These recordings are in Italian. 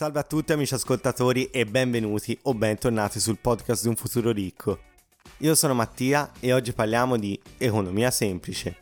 Salve a tutti amici ascoltatori e benvenuti o bentornati sul podcast di un futuro ricco. Io sono Mattia e oggi parliamo di economia semplice.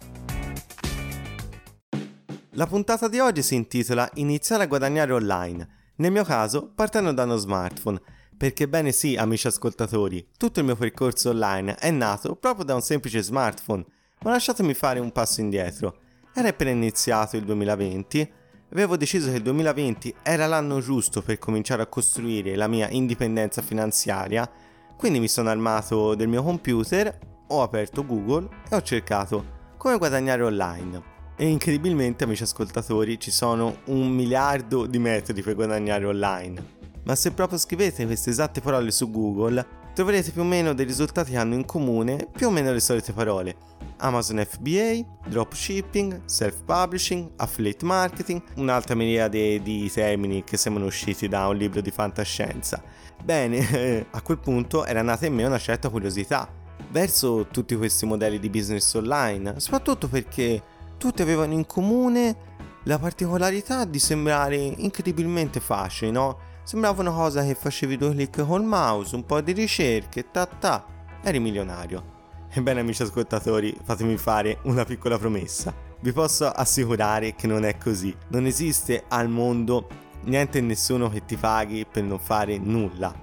La puntata di oggi si intitola Iniziare a guadagnare online, nel mio caso partendo da uno smartphone, perché bene sì amici ascoltatori, tutto il mio percorso online è nato proprio da un semplice smartphone, ma lasciatemi fare un passo indietro. Era appena iniziato il 2020 avevo deciso che il 2020 era l'anno giusto per cominciare a costruire la mia indipendenza finanziaria, quindi mi sono armato del mio computer, ho aperto Google e ho cercato come guadagnare online. E incredibilmente, amici ascoltatori, ci sono un miliardo di metodi per guadagnare online. Ma se proprio scrivete queste esatte parole su Google, troverete più o meno dei risultati che hanno in comune più o meno le solite parole. Amazon FBA, dropshipping, self-publishing, affiliate marketing, un'altra miriade di termini che sembrano usciti da un libro di fantascienza. Bene, a quel punto era nata in me una certa curiosità verso tutti questi modelli di business online, soprattutto perché tutti avevano in comune la particolarità di sembrare incredibilmente facili, no? Sembrava una cosa che facevi due clic col mouse, un po' di ricerche, ta ta, eri milionario. Ebbene amici ascoltatori, fatemi fare una piccola promessa. Vi posso assicurare che non è così. Non esiste al mondo niente e nessuno che ti paghi per non fare nulla.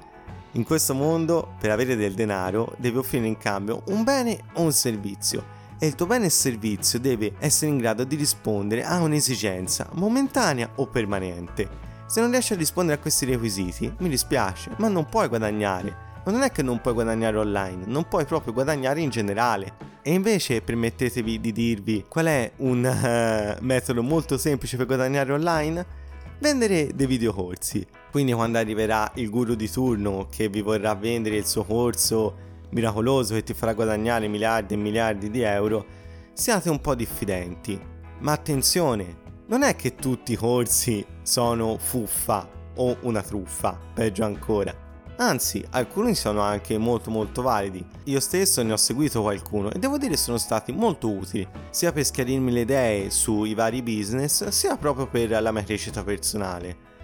In questo mondo, per avere del denaro, devi offrire in cambio un bene o un servizio. E il tuo bene e servizio deve essere in grado di rispondere a un'esigenza momentanea o permanente. Se non riesci a rispondere a questi requisiti, mi dispiace, ma non puoi guadagnare. Ma non è che non puoi guadagnare online, non puoi proprio guadagnare in generale. E invece permettetevi di dirvi qual è un uh, metodo molto semplice per guadagnare online? Vendere dei videocorsi. Quindi quando arriverà il guru di turno che vi vorrà vendere il suo corso miracoloso che ti farà guadagnare miliardi e miliardi di euro, siate un po' diffidenti. Ma attenzione, non è che tutti i corsi sono fuffa o una truffa, peggio ancora. Anzi, alcuni sono anche molto molto validi. Io stesso ne ho seguito qualcuno e devo dire sono stati molto utili, sia per schiarirmi le idee sui vari business, sia proprio per la mia crescita personale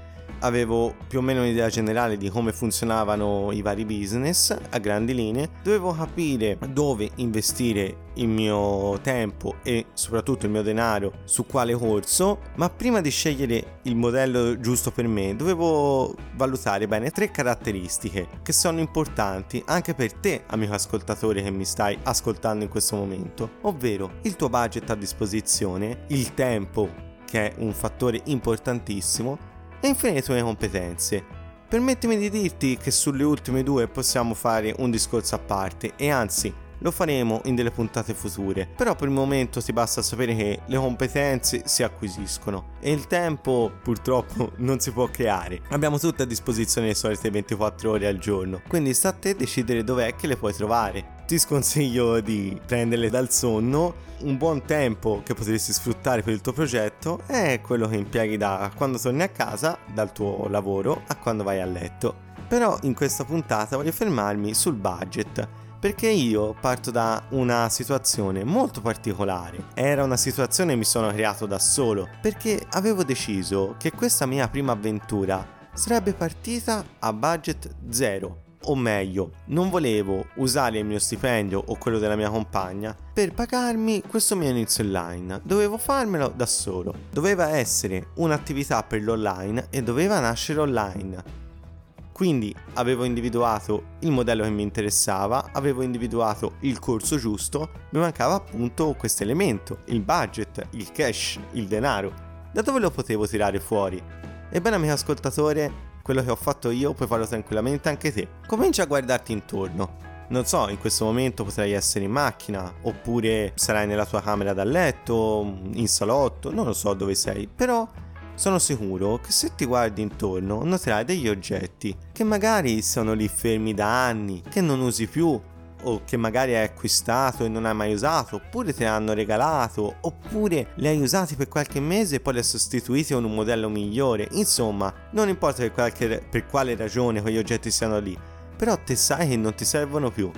avevo più o meno un'idea generale di come funzionavano i vari business a grandi linee, dovevo capire dove investire il mio tempo e soprattutto il mio denaro su quale corso, ma prima di scegliere il modello giusto per me dovevo valutare bene tre caratteristiche che sono importanti anche per te, amico ascoltatore che mi stai ascoltando in questo momento, ovvero il tuo budget a disposizione, il tempo che è un fattore importantissimo e infine le tue competenze. Permettimi di dirti che sulle ultime due possiamo fare un discorso a parte e anzi lo faremo in delle puntate future, però per il momento ti basta sapere che le competenze si acquisiscono e il tempo purtroppo non si può creare. Abbiamo tutte a disposizione le solite 24 ore al giorno, quindi sta a te decidere dov'è che le puoi trovare. Ti sconsiglio di prenderle dal sonno, un buon tempo che potresti sfruttare per il tuo progetto è quello che impieghi da quando torni a casa, dal tuo lavoro, a quando vai a letto. Però in questa puntata voglio fermarmi sul budget perché io parto da una situazione molto particolare. Era una situazione che mi sono creato da solo, perché avevo deciso che questa mia prima avventura sarebbe partita a budget zero. O meglio, non volevo usare il mio stipendio o quello della mia compagna per pagarmi questo mio inizio online. Dovevo farmelo da solo. Doveva essere un'attività per l'online e doveva nascere online. Quindi avevo individuato il modello che mi interessava, avevo individuato il corso giusto, mi mancava appunto questo elemento, il budget, il cash, il denaro. Da dove lo potevo tirare fuori? Ebbene amico ascoltatore, quello che ho fatto io puoi farlo tranquillamente anche te. Comincia a guardarti intorno. Non so, in questo momento potrai essere in macchina, oppure sarai nella tua camera da letto, in salotto, non lo so dove sei, però sono sicuro che se ti guardi intorno noterai degli oggetti che magari sono lì fermi da anni, che non usi più, o che magari hai acquistato e non hai mai usato, oppure te l'hanno regalato, oppure li hai usati per qualche mese e poi li hai sostituiti con un modello migliore. Insomma, non importa per, qualche, per quale ragione quegli oggetti siano lì, però te sai che non ti servono più.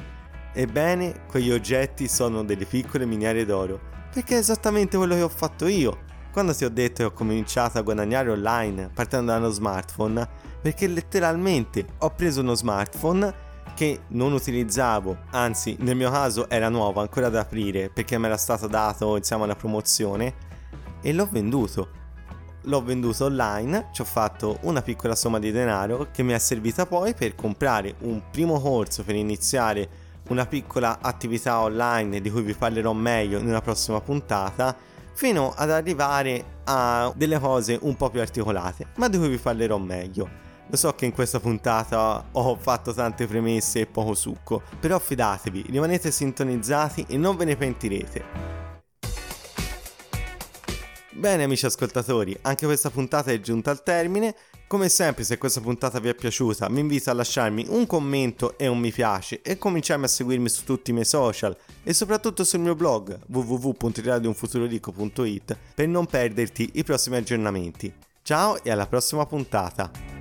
Ebbene, quegli oggetti sono delle piccole miniere d'oro, perché è esattamente quello che ho fatto io quando ti ho detto che ho cominciato a guadagnare online partendo da uno smartphone, perché letteralmente ho preso uno smartphone che non utilizzavo, anzi nel mio caso era nuovo, ancora da aprire perché mi era stato dato insieme alla promozione e l'ho venduto. L'ho venduto online, ci ho fatto una piccola somma di denaro che mi è servita poi per comprare un primo corso per iniziare una piccola attività online di cui vi parlerò meglio in una prossima puntata, fino ad arrivare a delle cose un po' più articolate, ma di cui vi parlerò meglio. Lo so che in questa puntata ho fatto tante premesse e poco succo, però fidatevi, rimanete sintonizzati e non ve ne pentirete. Bene amici ascoltatori, anche questa puntata è giunta al termine. Come sempre, se questa puntata vi è piaciuta, vi invito a lasciarmi un commento e un mi piace e cominciarmi a seguirmi su tutti i miei social e soprattutto sul mio blog www.radiounfuturorico.it per non perderti i prossimi aggiornamenti. Ciao e alla prossima puntata!